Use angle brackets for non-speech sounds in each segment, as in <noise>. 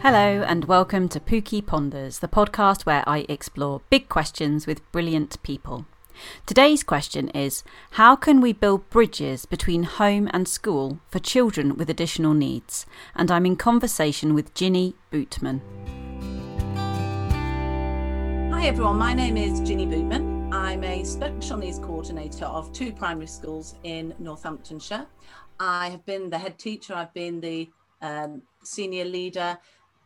Hello, and welcome to Pooky Ponders, the podcast where I explore big questions with brilliant people. Today's question is How can we build bridges between home and school for children with additional needs? And I'm in conversation with Ginny Bootman. Hi everyone, my name is Ginny Bootman. I'm a special needs coordinator of two primary schools in Northamptonshire. I have been the head teacher, I've been the um, senior leader,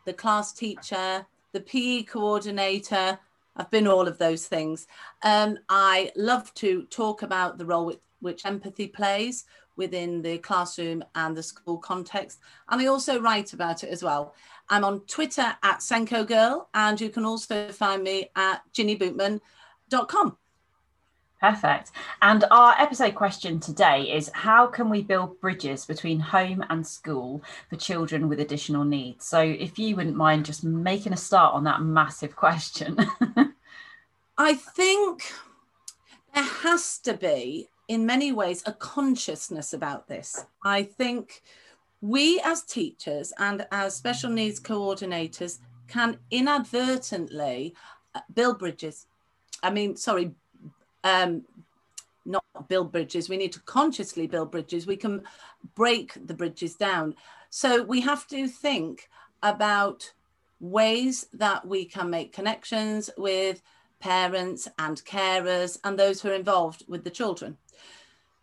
the class teacher, the PE coordinator. I've been all of those things. Um, I love to talk about the role which, empathy plays within the classroom and the school context. And I also write about it as well. I'm on Twitter at SENCO Girl, and you can also find me at ginnybootman.com. Perfect. And our episode question today is How can we build bridges between home and school for children with additional needs? So, if you wouldn't mind just making a start on that massive question. <laughs> I think there has to be, in many ways, a consciousness about this. I think we as teachers and as special needs coordinators can inadvertently uh, build bridges. I mean, sorry, um, not build bridges. We need to consciously build bridges. We can break the bridges down. So we have to think about ways that we can make connections with parents and carers and those who are involved with the children.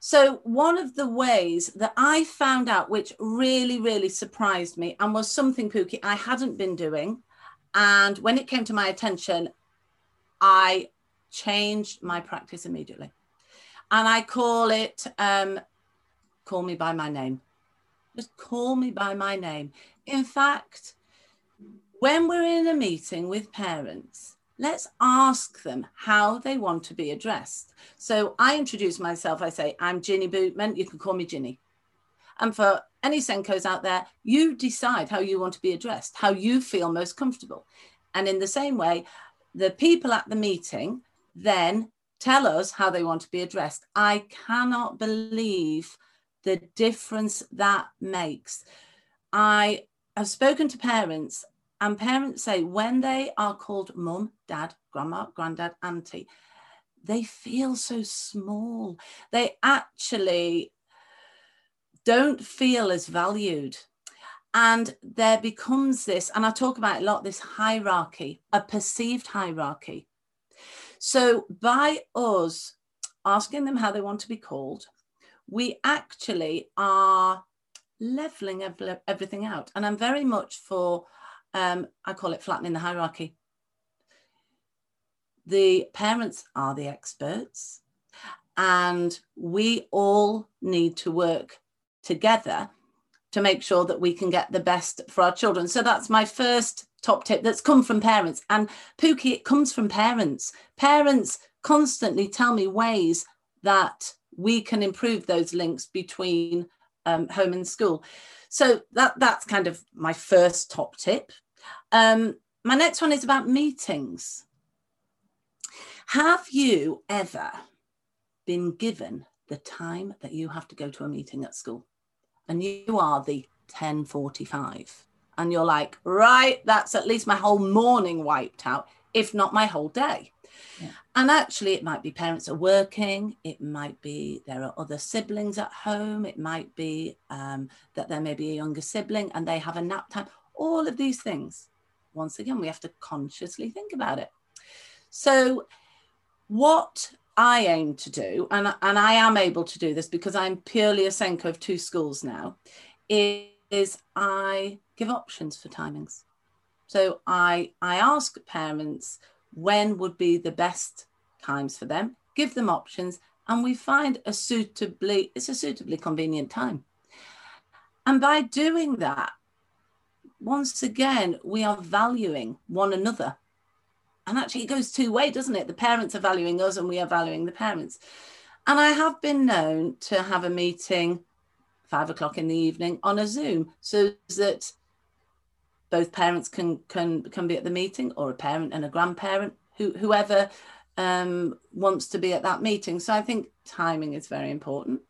So, one of the ways that I found out, which really, really surprised me and was something, Pooky, I hadn't been doing. And when it came to my attention, I changed my practice immediately. And I call it um, call me by my name. Just call me by my name. In fact, when we're in a meeting with parents, let's ask them how they want to be addressed. So I introduce myself, I say, I'm Ginny Bootman, you can call me Ginny. And for any SENCOs out there, you decide how you want to be addressed, how you feel most comfortable. And in the same way, the people at the meeting then tell us how they want to be addressed. I cannot believe the difference that makes. I have spoken to parents, and parents say when they are called mum, dad, grandma, granddad, auntie, they feel so small. They actually don't feel as valued. And there becomes this, and I talk about a lot this hierarchy, a perceived hierarchy. So by us asking them how they want to be called, we actually are leveling everything out. And I'm very much for, um, I call it flattening the hierarchy. The parents are the experts, and we all need to work together to make sure that we can get the best for our children. So that's my first top tip that's come from parents. And Pooky, it comes from parents. Parents constantly tell me ways that we can improve those links between um, home and school. So that that's kind of my first top tip. Um, my next one is about meetings. Have you ever been given the time that you have to go to a meeting at school? And you are the 1045 and you're like, right, that's at least my whole morning wiped out, if not my whole day. Yeah. And actually, it might be parents are working, it might be there are other siblings at home, it might be um, that there may be a younger sibling and they have a nap time. All of these things, once again, we have to consciously think about it. So, what I aim to do, and, and I am able to do this because I'm purely a SENCO of two schools now, is, is I give options for timings. So I I ask parents when would be the best times for them, give them options, and we find a suitably it's a suitably convenient time. And by doing that, once again, we are valuing one another. And actually, it goes two way, doesn't it? The parents are valuing us, and we are valuing the parents. And I have been known to have a meeting five o'clock in the evening on a Zoom so that both parents can can can be at the meeting or a parent and a grandparent who whoever um, wants to be at that meeting. So i think timing is very important.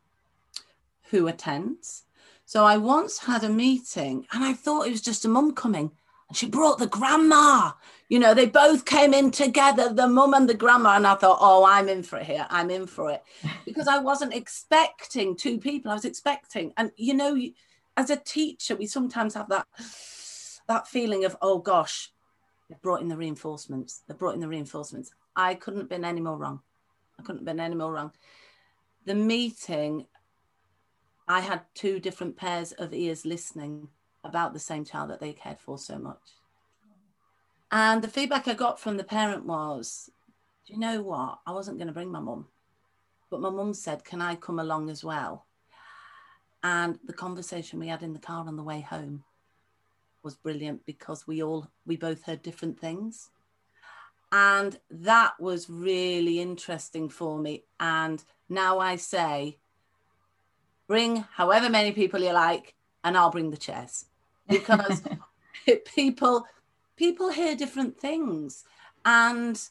Who attends? So i once had a meeting and i thought it was just a mum coming she brought the grandma. You know, they both came in together, the mum and the grandma. And I thought, oh, I'm in for it here. I'm in for it. <laughs> Because I wasn't expecting two people. I was expecting, and you know, as a teacher, we sometimes have that that feeling of, oh gosh, they've brought in the reinforcements. They've brought in the reinforcements. I couldn't have been any more wrong. I couldn't have been any more wrong. The meeting, I had two different pairs of ears listening about the same child that they cared for so much. And the feedback I got from the parent was, do you know what? I wasn't going to bring my mum, but my mum said, can I come along as well? And the conversation we had in the car on the way home was brilliant because we all we both heard different things and that was really interesting for me and now i say bring however many people you like and i'll bring the chairs because <laughs> people people hear different things and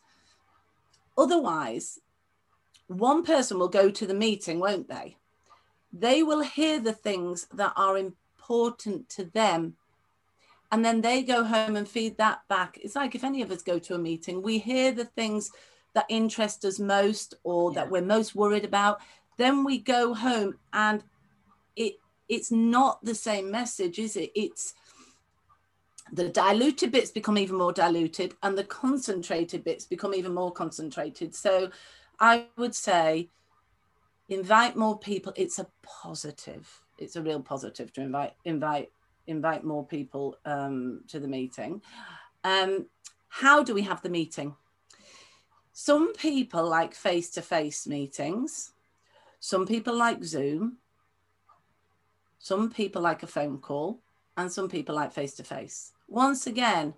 otherwise one person will go to the meeting won't they they will hear the things that are important to them and then they go home and feed that back. It's like if any of us go to a meeting, we hear the things that interest us most or yeah. that we're most worried about. Then we go home and it it's not the same message, is it? It's the diluted bits become even more diluted and the concentrated bits become even more concentrated. So I would say invite more people. It's a positive. It's a real positive to invite invite invite more people um, to the meeting. Um, how do we have the meeting? Some people like face to face meetings, some people like Zoom, some people like a phone call, and some people like face to face. Once again,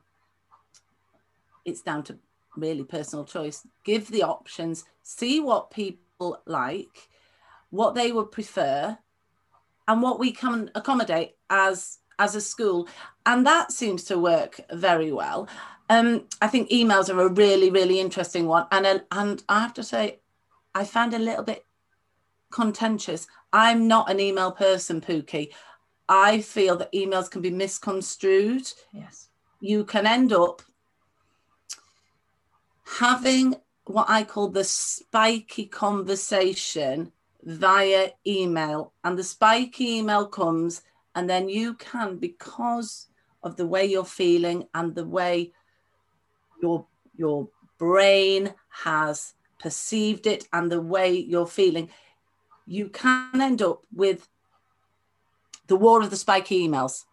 it's down to really personal choice. Give the options, see what people like, what they would prefer, and what we can accommodate as as a school. And that seems to work very well. Um, I think emails are a really, really interesting one. And, and I have to say, I found a little bit contentious. I'm not an email person, Pooky. I feel that emails can be misconstrued. Yes. You can end up having what I call the spiky conversation via email. And the spiky email comes and then you can because of the way you're feeling and the way your your brain has perceived it and the way you're feeling you can end up with the war of the spiky emails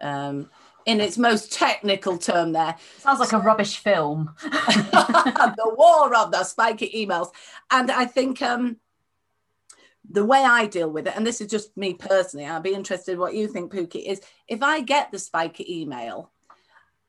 um, in its most technical term there. Sounds like a rubbish film. <laughs> The war of the spiky emails. And i think um, the way I deal with it, and this is just me personally, I'd be interested what you think, Pooky, is if I get the spiky email,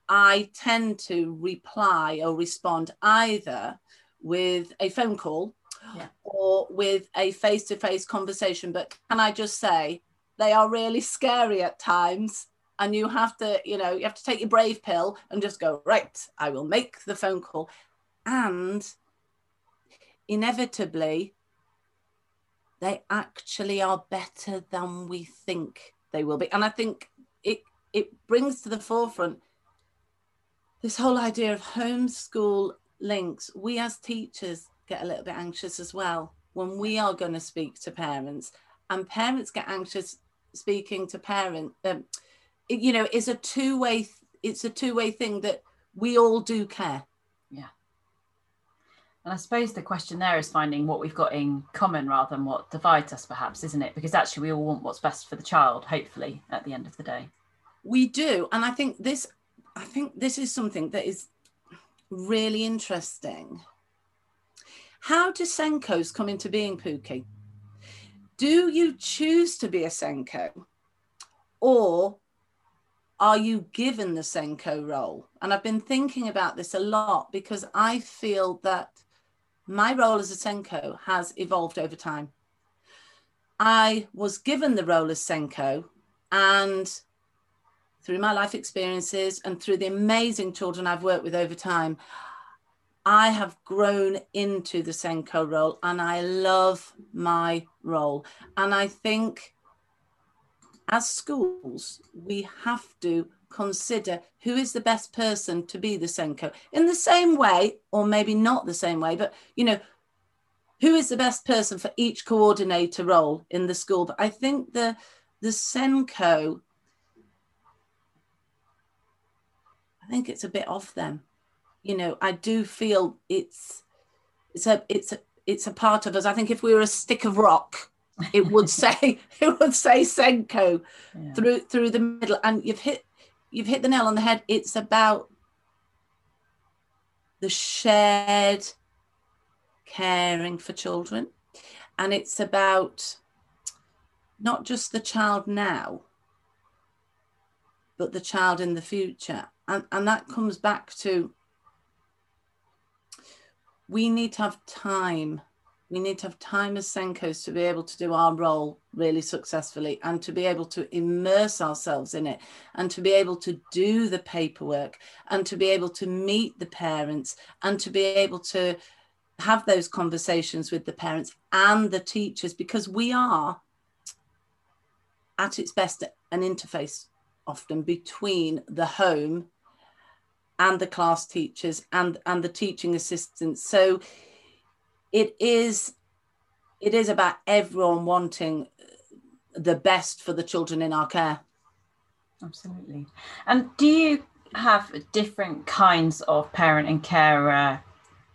I tend to reply or respond either with a phone call yeah. or with a face to face conversation. But can I just say, they are really scary at times. And you have to, you know, you have to take your brave pill and just go, right, I will make the phone call. And inevitably, they actually are better than we think they will be. And I think it it brings to the forefront this whole idea of homeschool links. We as teachers get a little bit anxious as well when we are going to speak to parents, and parents get anxious speaking to parent. Um, it, you know, it's a two way. It's a two way thing that we all do care. Yeah. And I suppose the question there is finding what we've got in common rather than what divides us, perhaps, isn't it? Because actually, we all want what's best for the child, hopefully, at the end of the day. We do, and I think this, I think this is something that is really interesting. How do SENCOs come into being, Pooky? Do you choose to be a SENCO or are you given the SENCO role? And I've been thinking about this a lot because I feel that my role as a SENCO has evolved over time. I was given the role as SENCO, and through my life experiences and through the amazing children I've worked with over time, I have grown into the SENCO role and I love my role. And I think as schools, we have to consider who is the best person to be the SENCO in the same way, or maybe not the same way, but you know, who is the best person for each coordinator role in the school. But I think the the SENCO, I think it's a bit off them. You know, I do feel it's it's a it's a it's a part of us. I think if we were a stick of rock, it would <laughs> say <laughs> it would say SENCO yeah. through through the middle. And you've hit you've hit the nail on the head. It's about the shared caring for children. And it's about not just the child now, but the child in the future. And, and that comes back to we need to have time. We need to have time as SENCOs to be able to do our role really successfully and to be able to immerse ourselves in it and to be able to do the paperwork and to be able to meet the parents and to be able to have those conversations with the parents and the teachers because we are at its best an interface often between the home and the class teachers and and the teaching assistants. So it is it is about everyone wanting the best for the children in our care. Absolutely. And do you have different kinds of parent and carer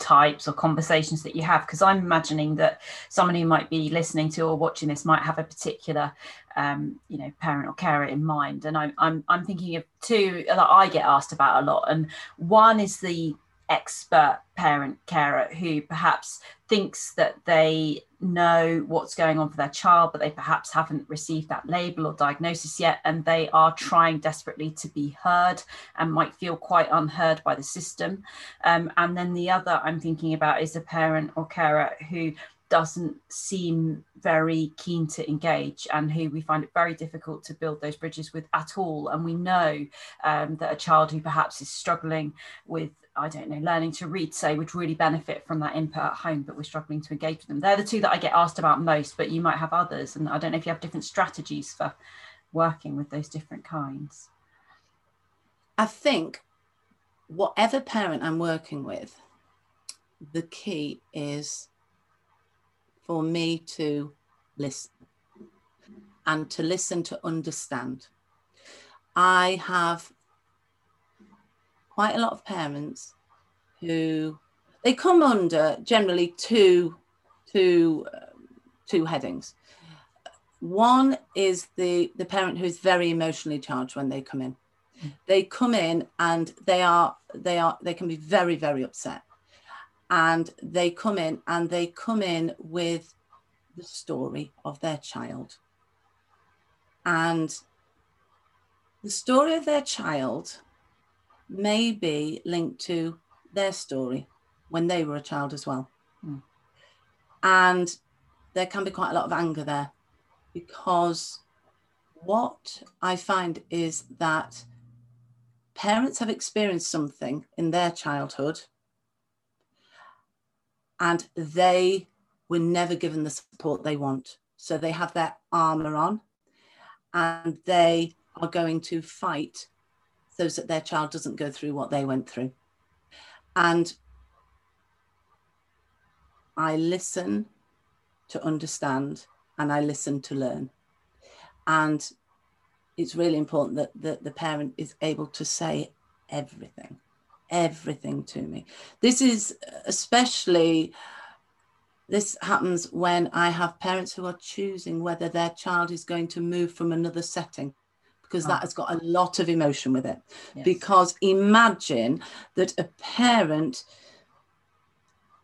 types or conversations that you have because i'm imagining that someone who might be listening to or watching this might have a particular um, you know parent or carer in mind. And I'm, I'm i'm thinking of two that i get asked about a lot. And one is the expert parent carer who perhaps thinks that they know what's going on for their child, but they perhaps haven't received that label or diagnosis yet, and they are trying desperately to be heard and might feel quite unheard by the system. Um, and then the other I'm thinking about is a parent or carer who doesn't seem very keen to engage and who we find it very difficult to build those bridges with at all. And we know um, that a child who perhaps is struggling with I don't know, learning to read, say, would really benefit from that input at home, but we're struggling to engage with them. They're the two that I get asked about most, but you might have others. And I don't know if you have different strategies for working with those different kinds. I think whatever parent I'm working with, the key is for me to listen and to listen to understand. I have quite a lot of parents who they come under generally two two uh, two headings. One is the the parent who is very emotionally charged when they come in. They come in and they are they are they can be very very upset. And they come in and they come in with the story of their child. And the story of their child may be linked to their story when they were a child as well. Mm. And there can be quite a lot of anger there because what I find is that parents have experienced something in their childhood and they were never given the support they want. So they have their armor on and they are going to fight so that their child doesn't go through what they went through. And I listen to understand and I listen to learn. And it's really important that, that the parent is able to say everything, everything to me. This is especially, this happens when I have parents who are choosing whether their child is going to move from another setting because that ah. has got a lot of emotion with it. Yes. Because imagine that a parent,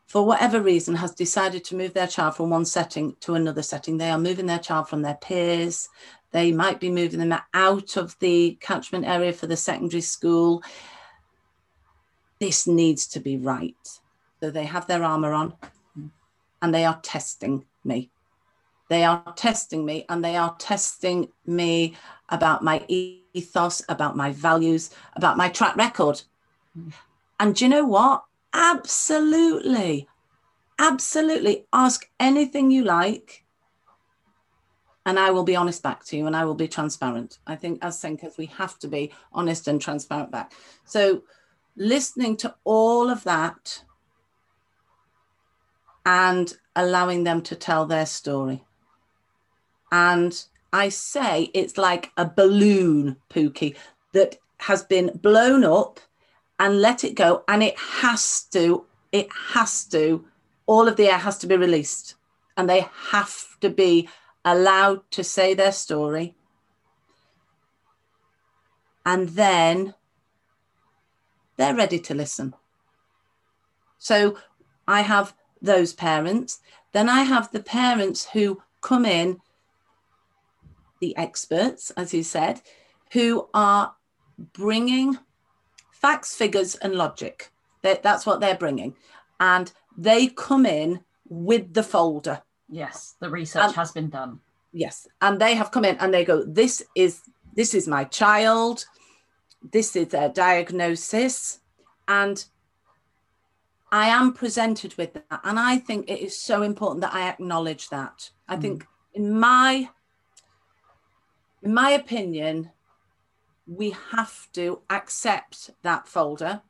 for whatever reason, has decided to move their child from one setting to another setting. They are moving their child from their peers. They might be moving them out of the catchment area for the secondary school. This needs to be right. So they have their armor on and they are testing me. They are testing me and they are testing me about my ethos, about my values, about my track record. And do you know what? Absolutely. Absolutely. Ask anything you like. and I will be honest back to you and I will be transparent. I think as SENCOs, we have to be honest and transparent back. So listening to all of that and allowing them to tell their story. And I say it's like a balloon, Pooky, that has been blown up and let it go. And it has to, it has to, all of the air has to be released. And they have to be allowed to say their story. And then they're ready to listen. So I have those parents. Then I have the parents who come in, the experts, as you said, who are bringing facts, figures, and logic. That's what they're bringing. And they come in with the folder. Yes, the research and, has been done. Yes, and they have come in and they go, "This is this is my child. This is their diagnosis," and I am presented with that, and I think it is so important that I acknowledge that. I mm. think, in my in my opinion, we have to accept that folder,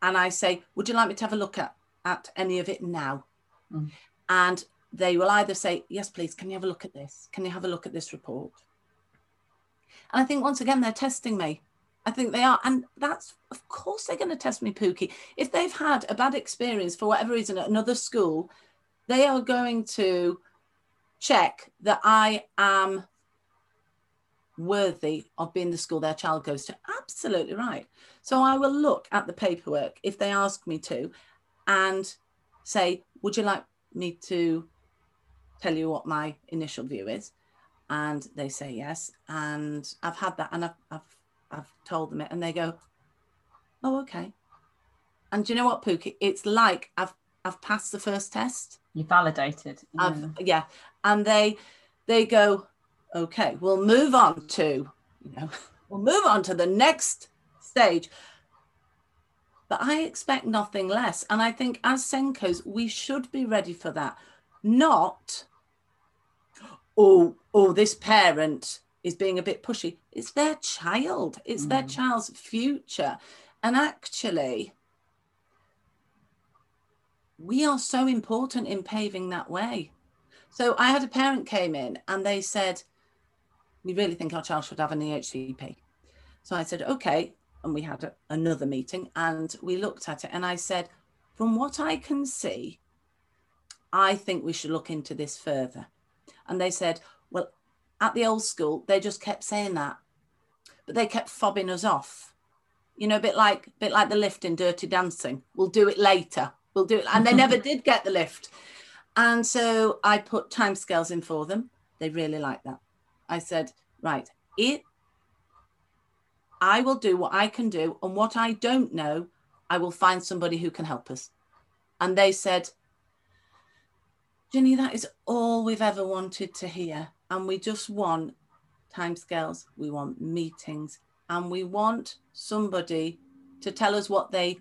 and I say, "Would you like me to have a look at at any of it now?" Mm. And they will either say, Yes, please, can you have a look at this? Can you have a look at this report? And I think once again, they're testing me. I think they are. And that's, of course, they're going to test me, Pooky. If they've had a bad experience for whatever reason at another school, they are going to check that I am worthy of being the school their child goes to. Absolutely right. So I will look at the paperwork if they ask me to and say, Would you like me to tell you what my initial view is and they say yes and i've had that and i've i've, I've told them it and they go oh okay and do you know what Pooky it's like i've i've passed the first test you validated yeah. I've, yeah and they they go okay we'll move on to you know <laughs> we'll move on to the next stage but i expect nothing less and i think as SENCOs we should be ready for that not oh, oh, this parent is being a bit pushy. It's their child, it's mm. their child's future. And actually, we are so important in paving that way. So I had a parent came in and they said, We really think our child should have an EHCP. So I said, Okay. And we had a, another meeting and we looked at it. And I said, From what I can see, I think we should look into this further. And they said, well, at the old school, they just kept saying that, but they kept fobbing us off. You know, a bit like, a bit like the lift in Dirty Dancing. We'll do it later. We'll do it, and they never <laughs> did get the lift. And so I put timescales in for them. They really liked that. I said, right, it. I will do what I can do, and what I don't know, I will find somebody who can help us. And they said, Ginny, that is all we've ever wanted to hear. And we just want timescales, we want meetings, and we want somebody to tell us what they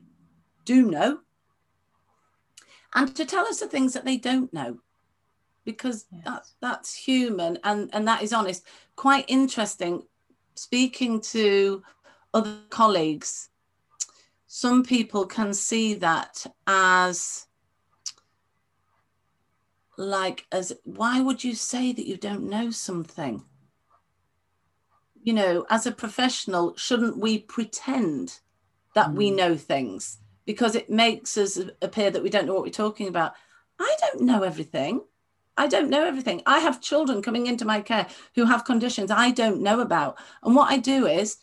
do know and to tell us the things that they don't know because yes. that, that's human and, and that is honest. Quite interesting speaking to other colleagues. Some people can see that as like as why would you say that you don't know something you know as a professional shouldn't we pretend that mm. we know things because it makes us appear that we don't know what we're talking about i don't know everything i don't know everything i have children coming into my care who have conditions i don't know about and what i do is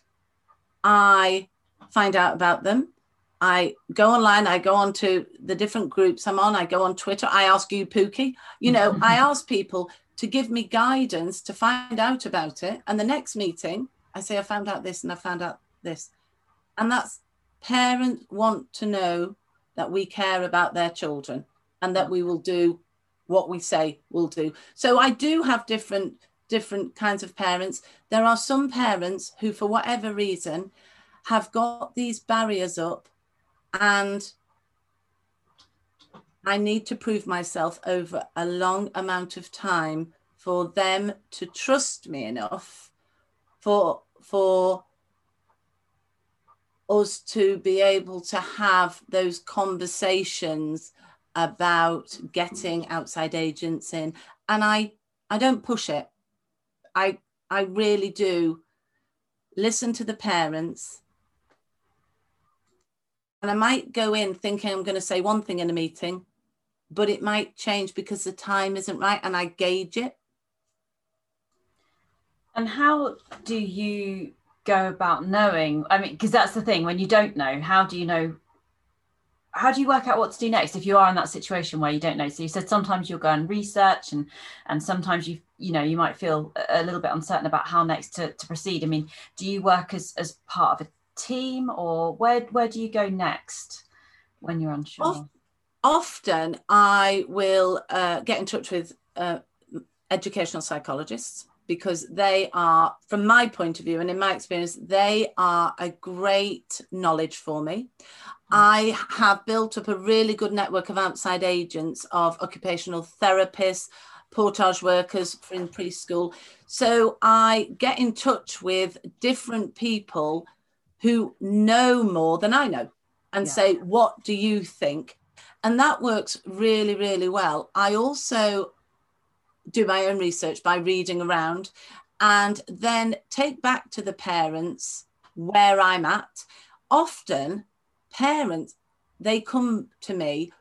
i find out about them I go online, I go on to the different groups I'm on, I go on Twitter, I ask you, Pooky, you know, I <laughs> ask people to give me guidance to find out about it. And the next meeting, I say, I found out this and I found out this. And that's parents want to know that we care about their children and that we will do what we say we'll do. So I do have different different kinds of parents. There are some parents who, for whatever reason, have got these barriers up and I need to prove myself over a long amount of time for them to trust me enough for for us to be able to have those conversations about getting outside agents in and i i don't push it i i really do listen to the parents and i might go in thinking i'm going to say one thing in a meeting but it might change because the time isn't right and i gauge it and how do you go about knowing? I mean, because that's the thing when you don't know, how do you know? How do you work out what to do next if you are in that situation where you don't know? So you said sometimes you'll go and research, and and sometimes you you know you might feel a little bit uncertain about how next to, to proceed. I mean, do you work as as part of a team, or where where do you go next when you're unsure? Often, I will uh, get in touch with uh, educational psychologists because they are, from my point of view and in my experience, they are a great knowledge for me. Mm. I have built up a really good network of outside agents, of occupational therapists, portage workers in preschool. So I get in touch with different people who know more than I know and yeah. say, What do you think? And that works really, really well. I also do my own research by reading around and then take back to the parents where I'm at. Often, parents, they come to me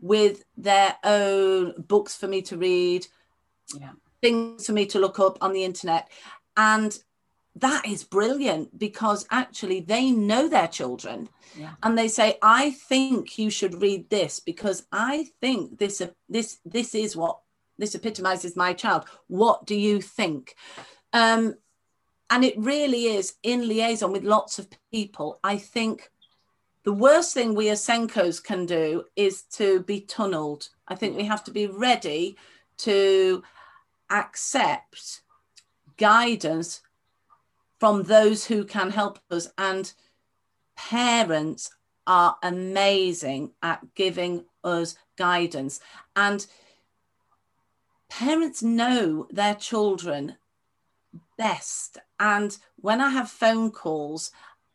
with their own books for me to read, yeah. things for me to look up on the internet. And that is brilliant because actually they know their children yeah. and they say i think you should read this because i think this this this is what this epitomizes my child. What do you think? Um, and it really is in liaison with lots of people. I think the worst thing we as SENCOs can do is to be tunneled. I think we have to be ready to accept guidance from those who can help us. And parents are amazing at giving us guidance. And parents know their children best. And when I have phone calls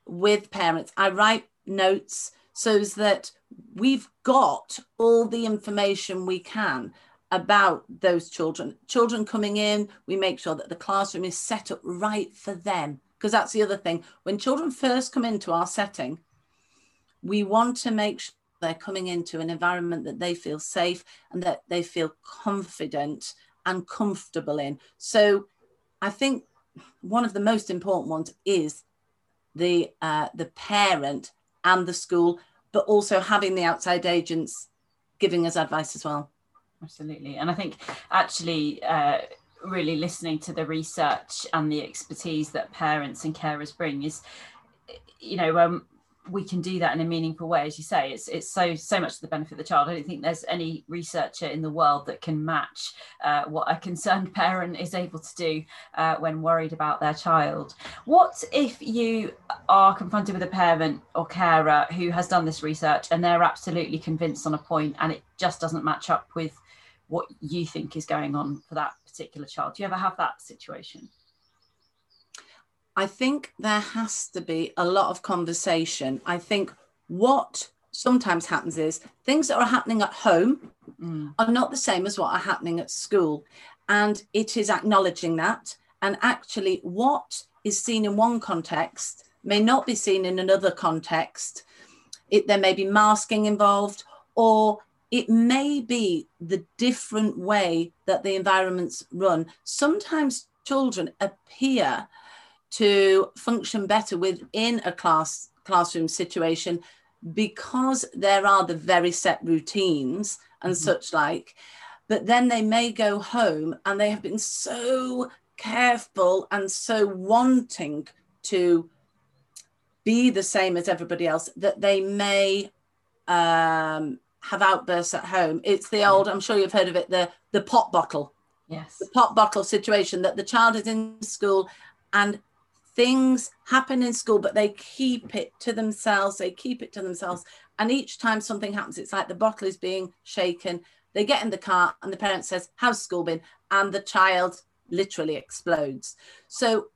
with parents, I write notes so that we've got all the information we can about those children. Children coming in, we make sure that the classroom is set up right for them. Because that's the other thing. When children first come into our setting, we want to make sure they're coming into an environment that they feel safe and that they feel confident and comfortable in. So I think one of the most important ones is the uh, the parent and the school, but also having the outside agents giving us advice as well. Absolutely, and I think actually. Uh, really listening to the research and the expertise that parents and carers bring is you know um, we can do that in a meaningful way as you say. It's it's so so much to the benefit of the child. I don't think there's any researcher in the world that can match uh, what a concerned <laughs> parent is able to do uh, when worried about their child. What if you are confronted with a parent or carer who has done this research and they're absolutely convinced on a point and it just doesn't match up with what you think is going on for that particular child? Do you ever have that situation I think there has to be a lot of conversation. I think what sometimes happens is things that are happening at home mm. are not the same as what are happening at school. And it is acknowledging that. And actually, what is seen in one context may not be seen in another context. It, there may be masking involved, or it may be the different way that the environments run. Sometimes children appear to function better within a class classroom situation because there are the very set routines and mm-hmm. such like but then they may go home and they have been so careful and so wanting to be the same as everybody else that they may um, have outbursts at home. It's the old, I'm sure you've heard of it, the the pop bottle. Yes. The pop bottle situation that the child is in school and things happen in school, but they keep it to themselves. They keep it to themselves. And each time something happens, it's like the bottle is being shaken. they get in the car and the parent says, How's school been? And the child literally explodes. So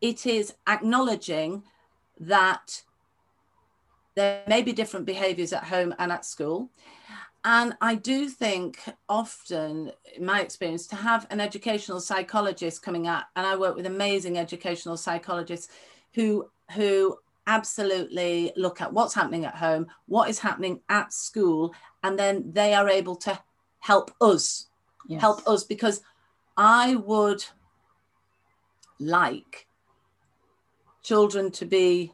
it is acknowledging that there may be different behaviors at home and at school. And I do think often, in my experience, to have an educational psychologist coming out, and I work with amazing educational psychologists who who absolutely look at what's happening at home, what is happening at school, and then they are able to help us, yes. help us because I would like children to be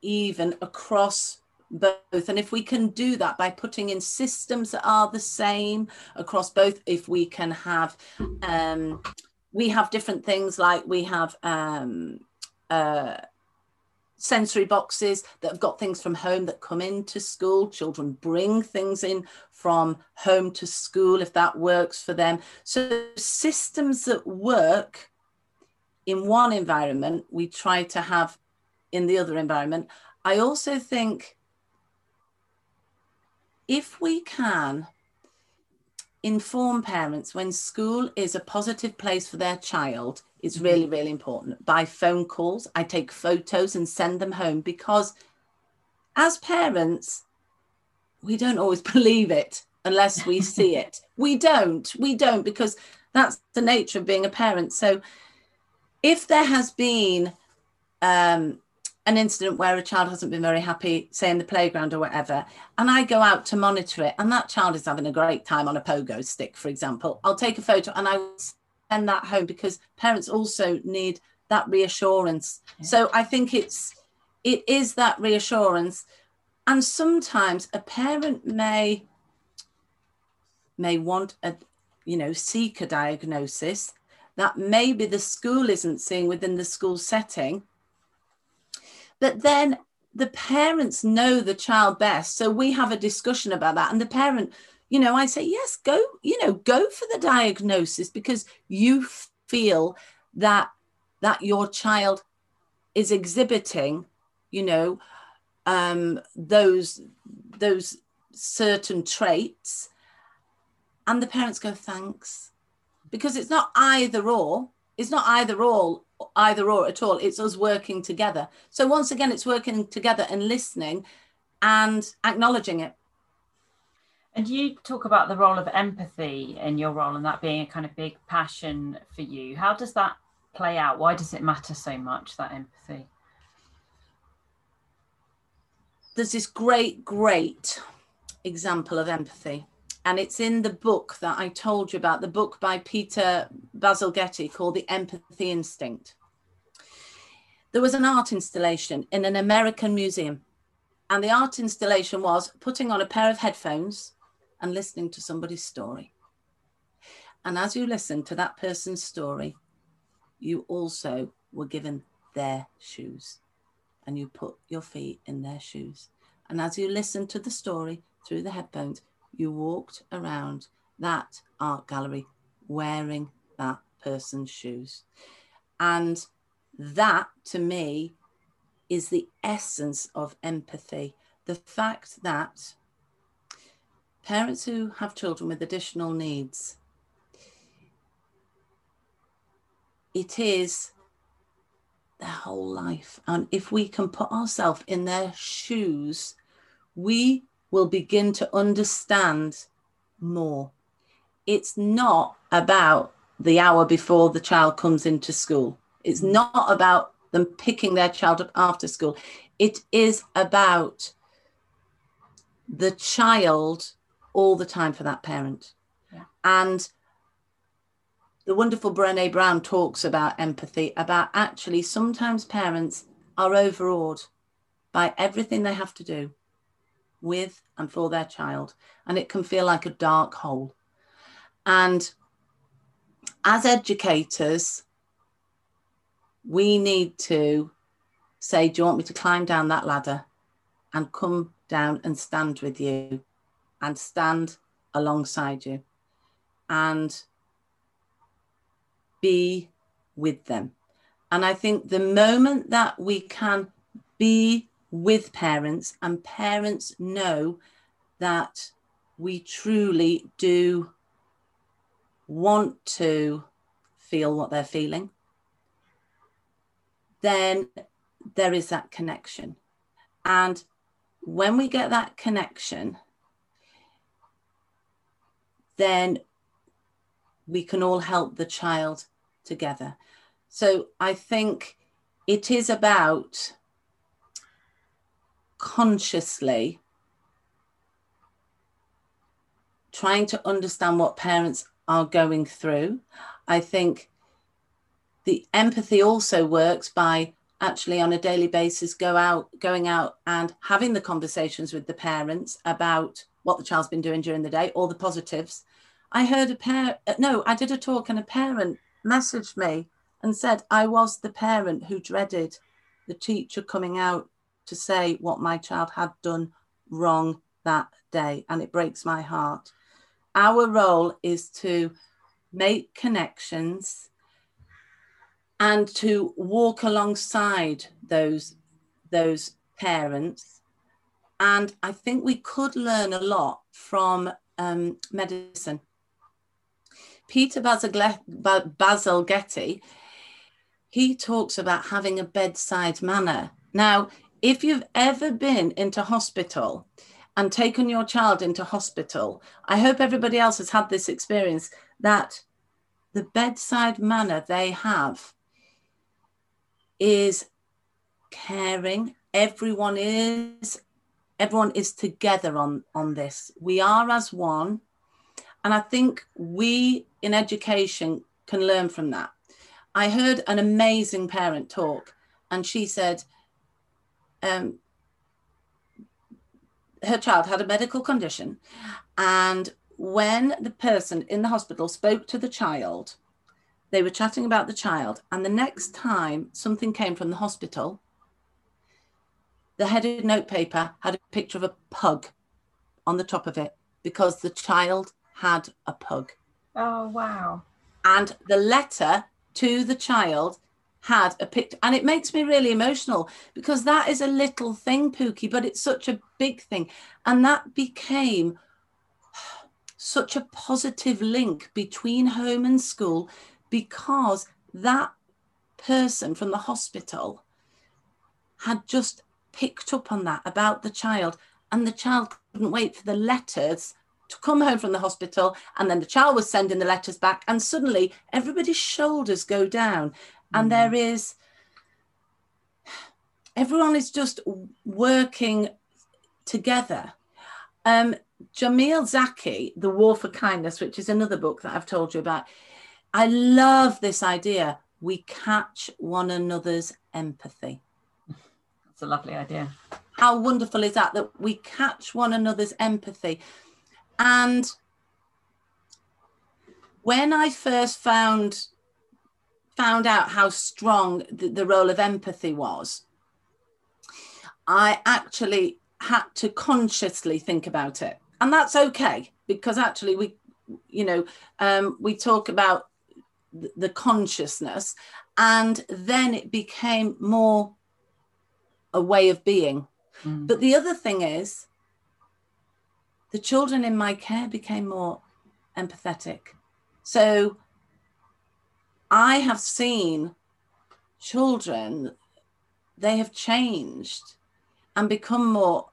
even across both. And if we can do that by putting in systems that are the same across both, if we can have, um, we have different things like we have um, uh, sensory boxes that have got things from home that come into school. Children bring things in from home to school if that works for them. So, systems that work in one environment, we try to have in the other environment. I also think if we can inform parents when school is a positive place for their child, it's mm-hmm. really, really important. By phone calls, I take photos and send them home because as parents, we don't always <laughs> believe it unless we see <laughs> it. We don't, we don't, because that's the nature of being a parent. So if there has been um, an incident where a child hasn't been very happy, say in the playground or whatever, and I go out to monitor it, and that child is having a great time on a pogo stick, for example, I'll take a photo and I will send that home because parents also need that reassurance. Yeah. So I think it's it is that reassurance, and sometimes a parent may may want a you know seek a diagnosis that maybe the school isn't seeing within the school setting but then the parents know the child best. So we have a discussion about that. And the parent, you know, I say, yes, go, you know, go for the diagnosis because you feel that that your child is exhibiting, you know, um, those those certain traits. And the parents go, thanks. Because it's not either or, it's not either or either or at all. It's us working together. So once again, it's working together and listening and acknowledging it. And you talk about the role of empathy in your role and that being a kind of big passion for you. How does that play out? Why does it matter so much, that empathy? There's this great, great example of empathy and it's in the book that I told you about, the book by Peter Bazalgette called The Empathy Instinct. There was an art installation in an American museum, and the art installation was putting on a pair of headphones and listening to somebody's story. And as you listen to that person's story, you also were given their shoes and you put your feet in their shoes. And as you listen to the story through the headphones, you walked around that art gallery wearing that person's shoes. And that to me is the essence of empathy. The fact that parents who have children with additional needs, it is their whole life. And if we can put ourselves in their shoes, we will begin to understand more. It's not about the hour before the child comes into school. It's mm. not about them picking their child up after school. It is about the child all the time for that parent. Yeah. And the wonderful Brene Brown talks about empathy, about actually sometimes parents are overawed by everything they have to do with and for their child. And it can feel like a dark hole. And as educators, we need to say, Do you want me to climb down that ladder and come down and stand with you and stand alongside you and be with them? And I think the moment that we can be with parents and parents know that we truly do want to feel what they're feeling, then there is that connection. And when we get that connection, then we can all help the child together. So I think it is about consciously trying to understand what parents are going through. I think the empathy also works by actually on a daily basis go out going out and having the conversations with the parents about what the child's been doing during the day all the positives i heard a parent uh, no i did a talk and a parent messaged me and said i was the parent who dreaded the teacher coming out to say what my child had done wrong that day and it breaks my heart. Our role is to make connections and to walk alongside those those parents. And i think we could learn a lot from um, medicine. Peter bazalgette he talks about having a bedside manner. Now if you've ever been into hospital and taken your child into hospital i hope everybody else has had this experience that the bedside manner they have is caring. Everyone is everyone is together on on this. We are as one, and I think we in education can learn from that. I heard an amazing parent talk, and she said, um, her child had a medical condition, and when the person in the hospital spoke to the child, they were chatting about the child, and the next time something came from the hospital, the headed notepaper had a picture of a pug on the top of it because the child had a pug. Oh, wow. And the letter to the child had a picture, and it makes me really emotional because that is a little thing, Pooky, but it's such a big thing. And that became such a positive link between home and school because that person from the hospital had just picked up on that about the child and the child couldn't wait for the letters to come home from the hospital and then the child was sending the letters back and suddenly everybody's shoulders go down and mm. there is everyone is just working together um jamil zaki the war for kindness which is another book that i've told you about I love this idea. We catch one another's empathy. That's a lovely idea. How wonderful is that? That we catch one another's empathy. And when I first found found out how strong the, the role of empathy was, I actually had to consciously think about it. And that's okay because actually we you know um, we talk about the consciousness and then it became more a way of being mm. but the other thing is the children in my care became more empathetic so i have seen children they have changed and become more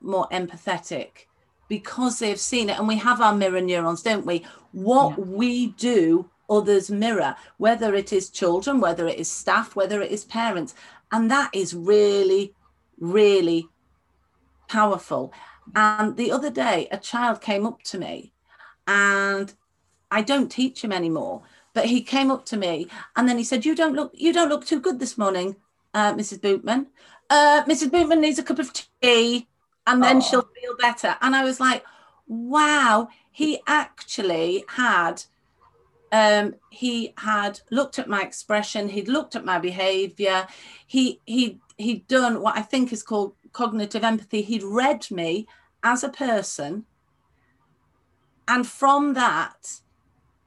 more empathetic because they've seen it and we have our mirror neurons don't we what yeah. we do others mirror, whether it is children, whether it is staff, whether it is parents. And that is really, really powerful. And the other day, a child came up to me, and I don't teach him anymore, but he came up to me and then he said, "You don't look, you don't look too good this morning, uh, Mrs. Bootman. Uh, Mrs. Bootman needs a cup of tea, and then she'll feel better." And I was like, "Wow!" He actually had um, he had looked at my expression, he'd looked at my behavior, he he he'd done what I think is called cognitive empathy. He'd read me as a person, and from that,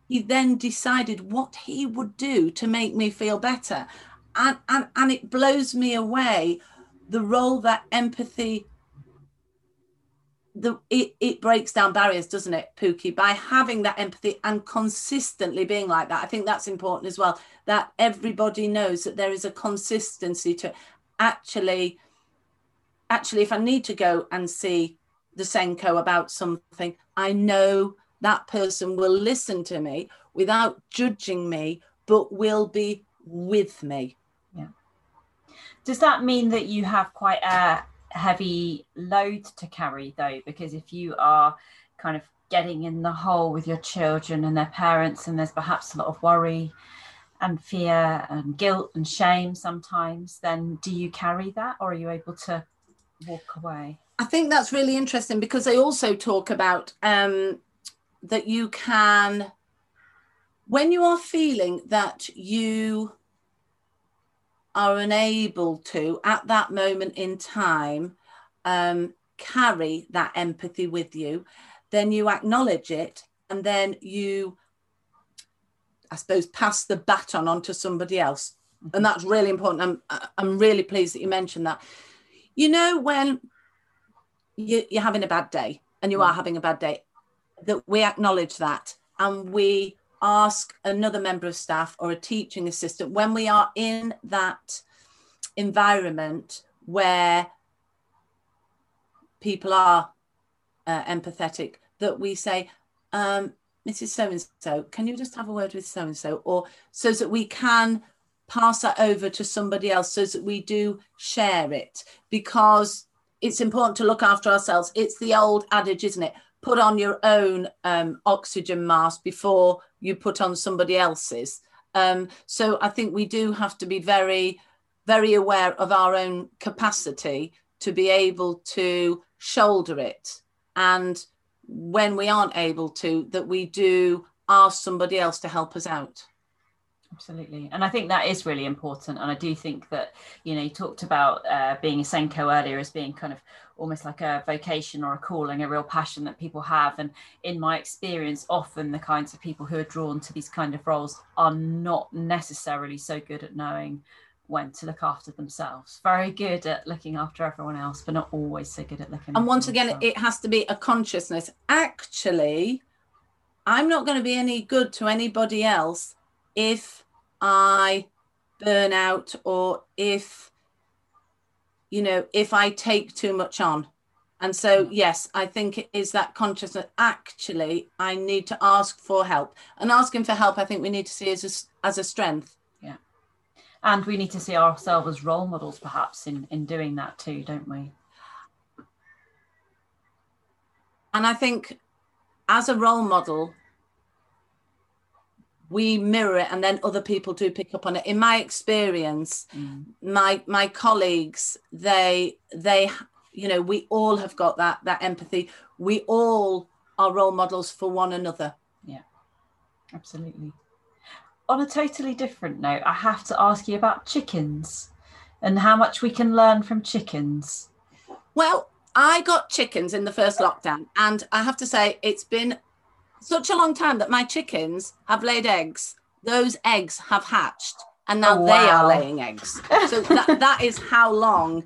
he then decided what he would do to make me feel better. And, and, and it blows me away the role that empathy the it, it breaks down barriers, doesn't it, Pooky? By having that empathy and consistently being like that. I think that's important as well. That everybody knows that there is a consistency to actually, actually, if I need to go and see the SENCO about something, I know that person will listen to me without judging me, but will be with me. Yeah. Does that mean that you have quite a heavy load to carry though because if you are kind of getting in the hole with your children and their parents and there's perhaps a lot of worry and fear and guilt and shame sometimes then do you carry that or are you able to walk away i think that's really interesting because they also talk about um, that you can when you are feeling that you are unable to, at that moment in time, um, carry that empathy with you, then you acknowledge it and then you, I suppose, pass the baton on to somebody else. And that's really important. I'm, I'm really pleased that you mentioned that. You know, when you, you're having a bad day and you are mm. having a bad day, that we acknowledge that and we ask another member of staff or a teaching assistant when we are in that environment where people are uh, empathetic that we say um, mrs so and so can you just have a word with so and so or so that we can pass that over to somebody else so that we do share it. Because it's important to look after ourselves. It's the old adage isn't it put on your own um, oxygen mask before you put on somebody else's. Um, so I think we do have to be very, very aware of our own capacity to be able to shoulder it. And when we aren't able to, that we do ask somebody else to help us out absolutely. And i think that is really important and i do think that you know you talked about uh, being a SENCO earlier as being kind of almost like a vocation or a calling a real passion that people have and in my experience often the kinds of people who are drawn to these kind of roles are not necessarily so good at knowing when to look after themselves. Very good at looking after everyone else but not always so good at looking and once again themselves. it has to be a consciousness. Actually i'm not going to be any good to anybody else if I burn out or if, you know, if I take too much on. And so, mm. yes, I think it is that consciousness. Actually, I need to ask for help. And asking for help, I think we need to see as a, as a strength. Yeah. And we need to see ourselves as role models, perhaps, in, in doing that too, don't we? And I think as a role model, we mirror it and then other people do pick up on it. In my experience mm. my my colleagues they they you know we all have got that that empathy. We all are role models for one another. Yeah absolutely. On a totally different note i have to ask you about chickens and how much we can learn from chickens. Well i got chickens in the first lockdown and i have to say it's been such a long time that my chickens have laid eggs. Those eggs have hatched, and now oh, wow. they are laying eggs. So that, <laughs> that is how long.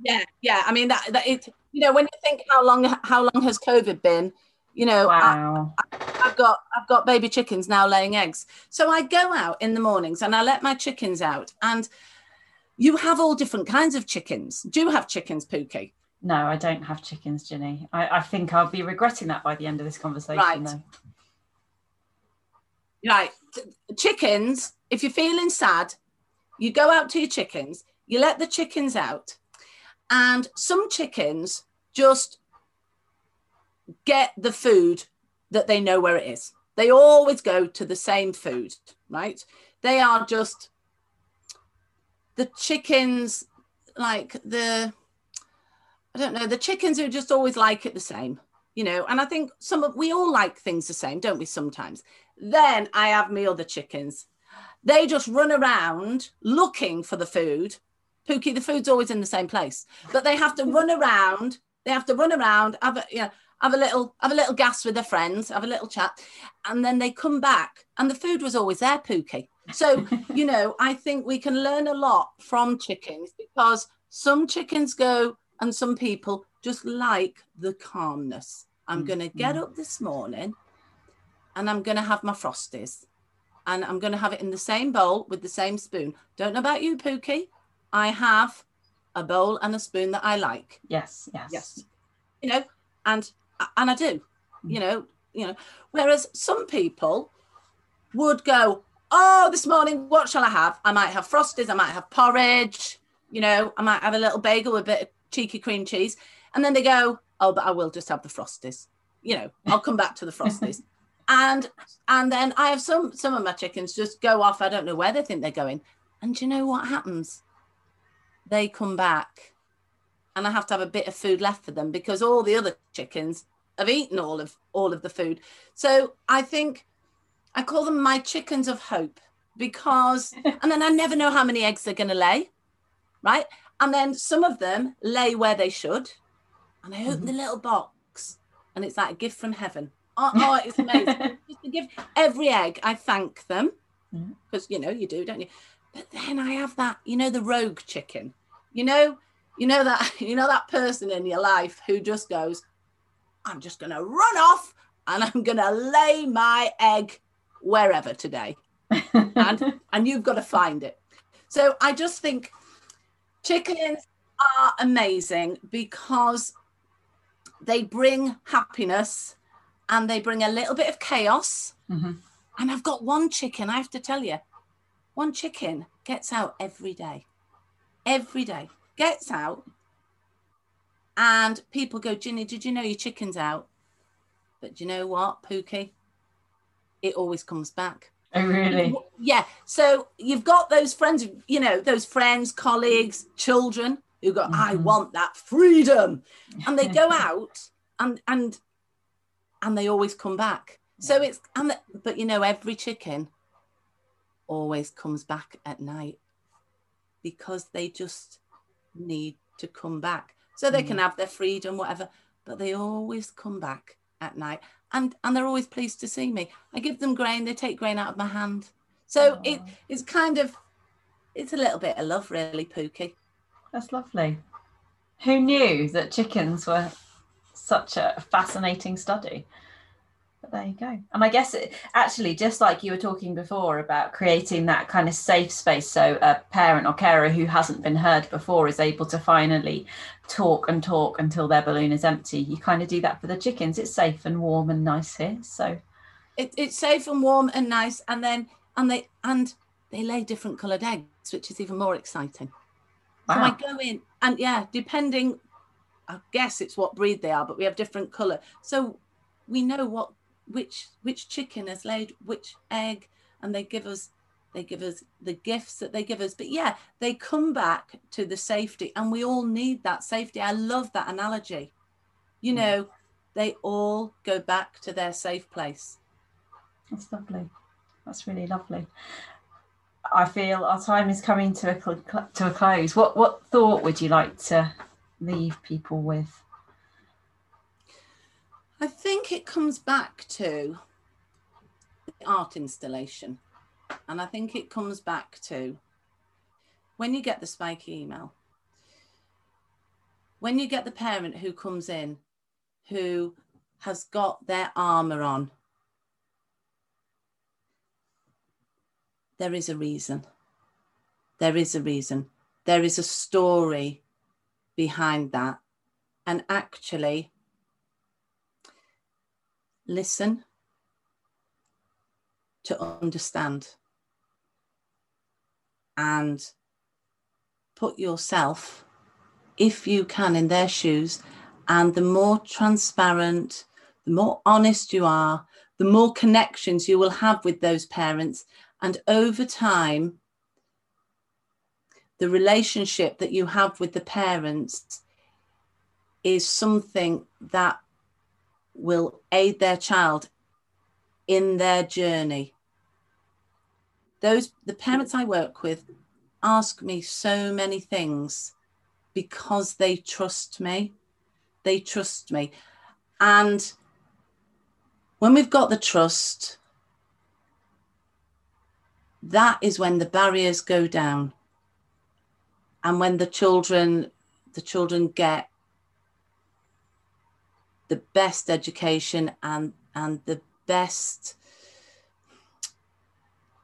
Yeah, yeah. I mean that that it. You know, when you think how long how long has COVID been? You know, wow. I, I've got I've got baby chickens now laying eggs. So I go out in the mornings and I let my chickens out, and you have all different kinds of chickens. Do you have chickens, Pooky? No, I don't have chickens, Ginny. I, I think I'll be regretting that by the end of this conversation. Right. Though. Right. Chickens, if you're feeling sad, you go out to your chickens, you let the chickens out, and some chickens just get the food that they know where it is. They always go to the same food, right? They are just the chickens, like the I don't know. The chickens are just always like it the same, you know. And I think some of we all like things the same, don't we? Sometimes. Then I have me other chickens. They just run around looking for the food. Pooky, the food's always in the same place, but they have to <laughs> run around. They have to run around, have a, you know, have a little, have a little gas with their friends, have a little chat, and then they come back, and the food was always there, Pooky. So, you <laughs> know, I think we can learn a lot from chickens because some chickens go And some people just like the calmness. I'm Mm, going to get mm. up this morning and I'm going to have my frosties and I'm going to have it in the same bowl with the same spoon. Don't know about you, Pooky. I have a bowl and a spoon that I like, Yes, yes. Yes. you know, and and I do, you know, you know. Whereas some people would go, "Oh, this morning, what shall I have? I might have frosties, I might have porridge, you know, I might have a little bagel with a bit of cheeky cream cheese," and then they go, "Oh, but I will just have the frosties." You know, I'll come back to the frosties. <laughs> and and then I have some some of my chickens just go off. I don't know where they think they're going. And do you know what happens? They come back, and I have to have a bit of food left for them because all the other chickens have eaten all of all of the food. So I think I call them my chickens of hope because, and then I never know how many eggs they're going to lay, right? And then some of them lay where they should, and I open the mm-hmm. little box, and it's like a gift from heaven. Oh, oh it's amazing. Just to give every egg, I thank them mm-hmm. because you know you do, don't you? But then I have that, you know, the rogue chicken. You know, you know that <laughs> you know that person in your life who just goes, I'm just gonna run off and I'm gonna lay my egg wherever today. <laughs> And and you've got to find it. So I just think chickens are amazing because they bring happiness and they bring a little bit of chaos. Mhm. And I've got one chicken, I have to tell you, one chicken gets out every day. Every day. Gets out. And people go, Ginny, did you know your chicken's out? But do you know what, Pooky? It always comes back. Oh, really? Yeah. So you've got those friends, you know, those friends, colleagues, children who go, I Mhm. want that freedom. And they <laughs> go out and and and they always come back. So it's and the, but you know, every chicken always comes back at night because they just need to come back. So they can have their freedom, whatever, but they always come back at night. And and they're always pleased to see me. I give them grain, they take grain out of my hand. So oh. it it's kind of it's a little bit of love, really, Pooky. That's lovely. Who knew that chickens were such a fascinating study? But there you go. And I guess it, actually, just like you were talking before about creating that kind of safe space so a parent or carer who hasn't been heard before is able to finally talk and talk until their balloon is empty. You kind of do that for the chickens. It's safe and warm and nice here. So, It, it's safe and warm and nice, and then and they and they lay different coloured eggs, which is even more exciting. So I go in and yeah, depending, I guess it's what breed they are, but we have different colour. So we know what which which chicken has laid which egg, and they give us they give us the gifts that they give us. But yeah, they come back to the safety, and we all need that safety. I love that analogy. You Mm. know, they all go back to their safe place. That's lovely. That's really lovely. I feel our time is coming to a to a close. What what thought would you like to leave people with? I think it comes back to the art installation. And I think it comes back to when you get the spiky email, when you get the parent who comes in who has got their armour on, there is a reason. There is a reason. There is a story behind that. And actually, listen to understand and put yourself, if you can, in their shoes. And the more transparent, the more honest you are, the more connections you will have with those parents. And over time, the relationship that you have with the parents is something that will aid their child in their journey. Those the parents I work with ask me so many things because they trust me. They trust me. And when we've got the trust, that is when the barriers go down. And when the children the children get the best education and and the best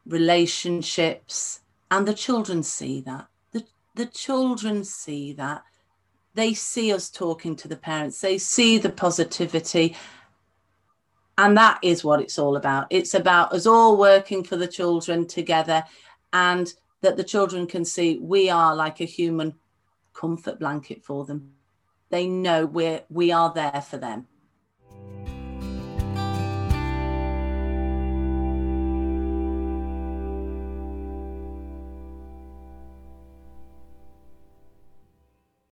relationships and the children see that. The the children see that. They see us talking to the parents. They see the positivity. And that is what it's all about. It's about us all working for the children together and that the children can see we are like a human comfort blanket for them they know we're we are there for them